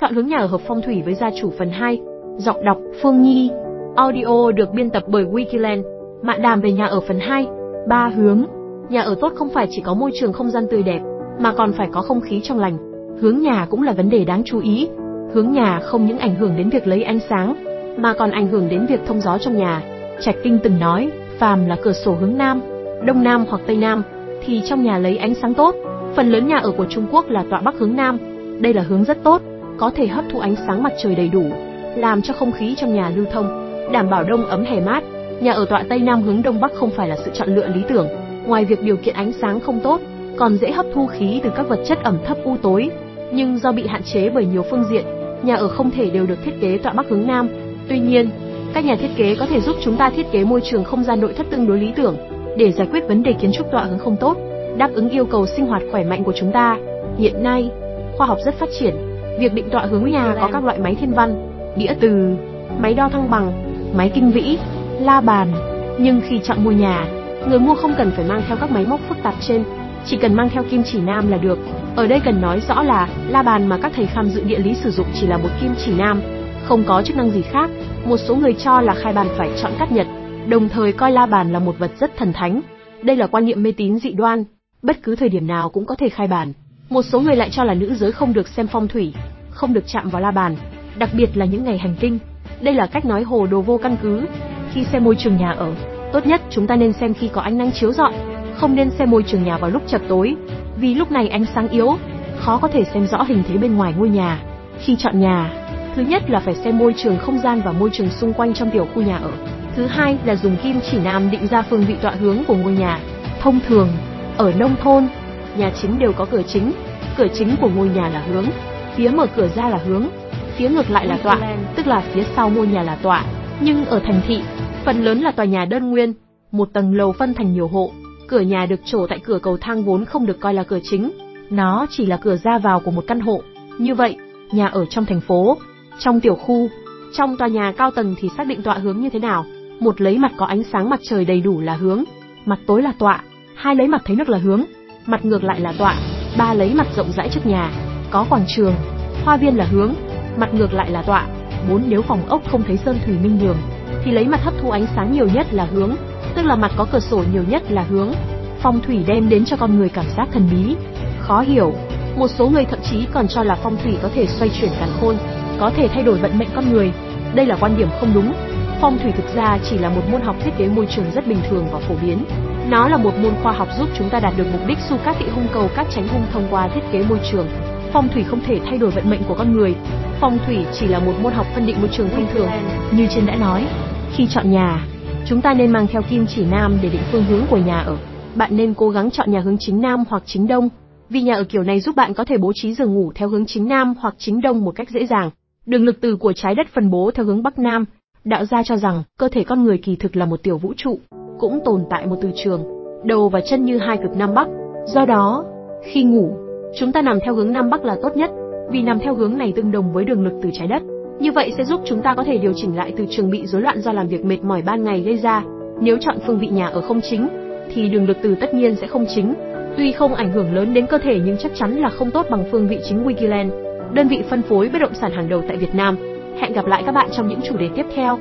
Chọn hướng nhà ở hợp phong thủy với gia chủ phần 2. Giọng đọc Phương Nhi. Audio được biên tập bởi Wikiland. Mạn đàm về nhà ở phần 2. Ba hướng. Nhà ở tốt không phải chỉ có môi trường không gian tươi đẹp, mà còn phải có không khí trong lành. Hướng nhà cũng là vấn đề đáng chú ý. Hướng nhà không những ảnh hưởng đến việc lấy ánh sáng, mà còn ảnh hưởng đến việc thông gió trong nhà. Trạch Kinh từng nói, phàm là cửa sổ hướng nam, đông nam hoặc tây nam, thì trong nhà lấy ánh sáng tốt. Phần lớn nhà ở của Trung Quốc là tọa bắc hướng nam. Đây là hướng rất tốt, có thể hấp thụ ánh sáng mặt trời đầy đủ, làm cho không khí trong nhà lưu thông, đảm bảo đông ấm hè mát. Nhà ở tọa tây nam hướng đông bắc không phải là sự chọn lựa lý tưởng, ngoài việc điều kiện ánh sáng không tốt, còn dễ hấp thu khí từ các vật chất ẩm thấp u tối. Nhưng do bị hạn chế bởi nhiều phương diện, nhà ở không thể đều được thiết kế tọa bắc hướng nam. Tuy nhiên, các nhà thiết kế có thể giúp chúng ta thiết kế môi trường không gian nội thất tương đối lý tưởng để giải quyết vấn đề kiến trúc tọa hướng không tốt, đáp ứng yêu cầu sinh hoạt khỏe mạnh của chúng ta. Hiện nay, khoa học rất phát triển, việc định tọa hướng nhà có các loại máy thiên văn, đĩa từ, máy đo thăng bằng, máy kinh vĩ, la bàn. Nhưng khi chọn mua nhà, người mua không cần phải mang theo các máy móc phức tạp trên, chỉ cần mang theo kim chỉ nam là được. Ở đây cần nói rõ là la bàn mà các thầy tham dự địa lý sử dụng chỉ là một kim chỉ nam, không có chức năng gì khác. Một số người cho là khai bàn phải chọn cắt nhật, đồng thời coi la bàn là một vật rất thần thánh. Đây là quan niệm mê tín dị đoan, bất cứ thời điểm nào cũng có thể khai bàn. Một số người lại cho là nữ giới không được xem phong thủy, không được chạm vào la bàn, đặc biệt là những ngày hành tinh. Đây là cách nói hồ đồ vô căn cứ. Khi xem môi trường nhà ở, tốt nhất chúng ta nên xem khi có ánh nắng chiếu rọi, không nên xem môi trường nhà vào lúc chập tối, vì lúc này ánh sáng yếu, khó có thể xem rõ hình thế bên ngoài ngôi nhà. Khi chọn nhà, thứ nhất là phải xem môi trường không gian và môi trường xung quanh trong tiểu khu nhà ở. Thứ hai là dùng kim chỉ nam định ra phương vị tọa hướng của ngôi nhà. Thông thường, ở nông thôn, nhà chính đều có cửa chính, cửa chính của ngôi nhà là hướng, phía mở cửa ra là hướng, phía ngược lại là tọa, tức là phía sau ngôi nhà là tọa. Nhưng ở thành thị, phần lớn là tòa nhà đơn nguyên, một tầng lầu phân thành nhiều hộ, cửa nhà được trổ tại cửa cầu thang vốn không được coi là cửa chính, nó chỉ là cửa ra vào của một căn hộ. Như vậy, nhà ở trong thành phố, trong tiểu khu, trong tòa nhà cao tầng thì xác định tọa hướng như thế nào? Một lấy mặt có ánh sáng mặt trời đầy đủ là hướng, mặt tối là tọa, hai lấy mặt thấy nước là hướng, mặt ngược lại là tọa, ba lấy mặt rộng rãi trước nhà, có quảng trường, hoa viên là hướng, mặt ngược lại là tọa, bốn nếu phòng ốc không thấy sơn thủy minh đường, thì lấy mặt hấp thu ánh sáng nhiều nhất là hướng, tức là mặt có cửa sổ nhiều nhất là hướng. Phong thủy đem đến cho con người cảm giác thần bí, khó hiểu. Một số người thậm chí còn cho là phong thủy có thể xoay chuyển càn khôn, có thể thay đổi vận mệnh con người. Đây là quan điểm không đúng. Phong thủy thực ra chỉ là một môn học thiết kế môi trường rất bình thường và phổ biến. Nó là một môn khoa học giúp chúng ta đạt được mục đích su cát tị hung cầu các tránh hung thông qua thiết kế môi trường. Phong thủy không thể thay đổi vận mệnh của con người. Phong thủy chỉ là một môn học phân định môi trường thông thường. Như trên đã nói, khi chọn nhà, chúng ta nên mang theo kim chỉ nam để định phương hướng của nhà ở. Bạn nên cố gắng chọn nhà hướng chính nam hoặc chính đông, vì nhà ở kiểu này giúp bạn có thể bố trí giường ngủ theo hướng chính nam hoặc chính đông một cách dễ dàng. Đường lực từ của trái đất phân bố theo hướng bắc nam. Đạo gia cho rằng cơ thể con người kỳ thực là một tiểu vũ trụ, cũng tồn tại một từ trường, đầu và chân như hai cực nam bắc. Do đó, khi ngủ, chúng ta nằm theo hướng nam bắc là tốt nhất, vì nằm theo hướng này tương đồng với đường lực từ trái đất. Như vậy sẽ giúp chúng ta có thể điều chỉnh lại từ trường bị rối loạn do làm việc mệt mỏi ban ngày gây ra. Nếu chọn phương vị nhà ở không chính, thì đường lực từ tất nhiên sẽ không chính. Tuy không ảnh hưởng lớn đến cơ thể nhưng chắc chắn là không tốt bằng phương vị chính Wikiland, đơn vị phân phối bất động sản hàng đầu tại Việt Nam. Hẹn gặp lại các bạn trong những chủ đề tiếp theo.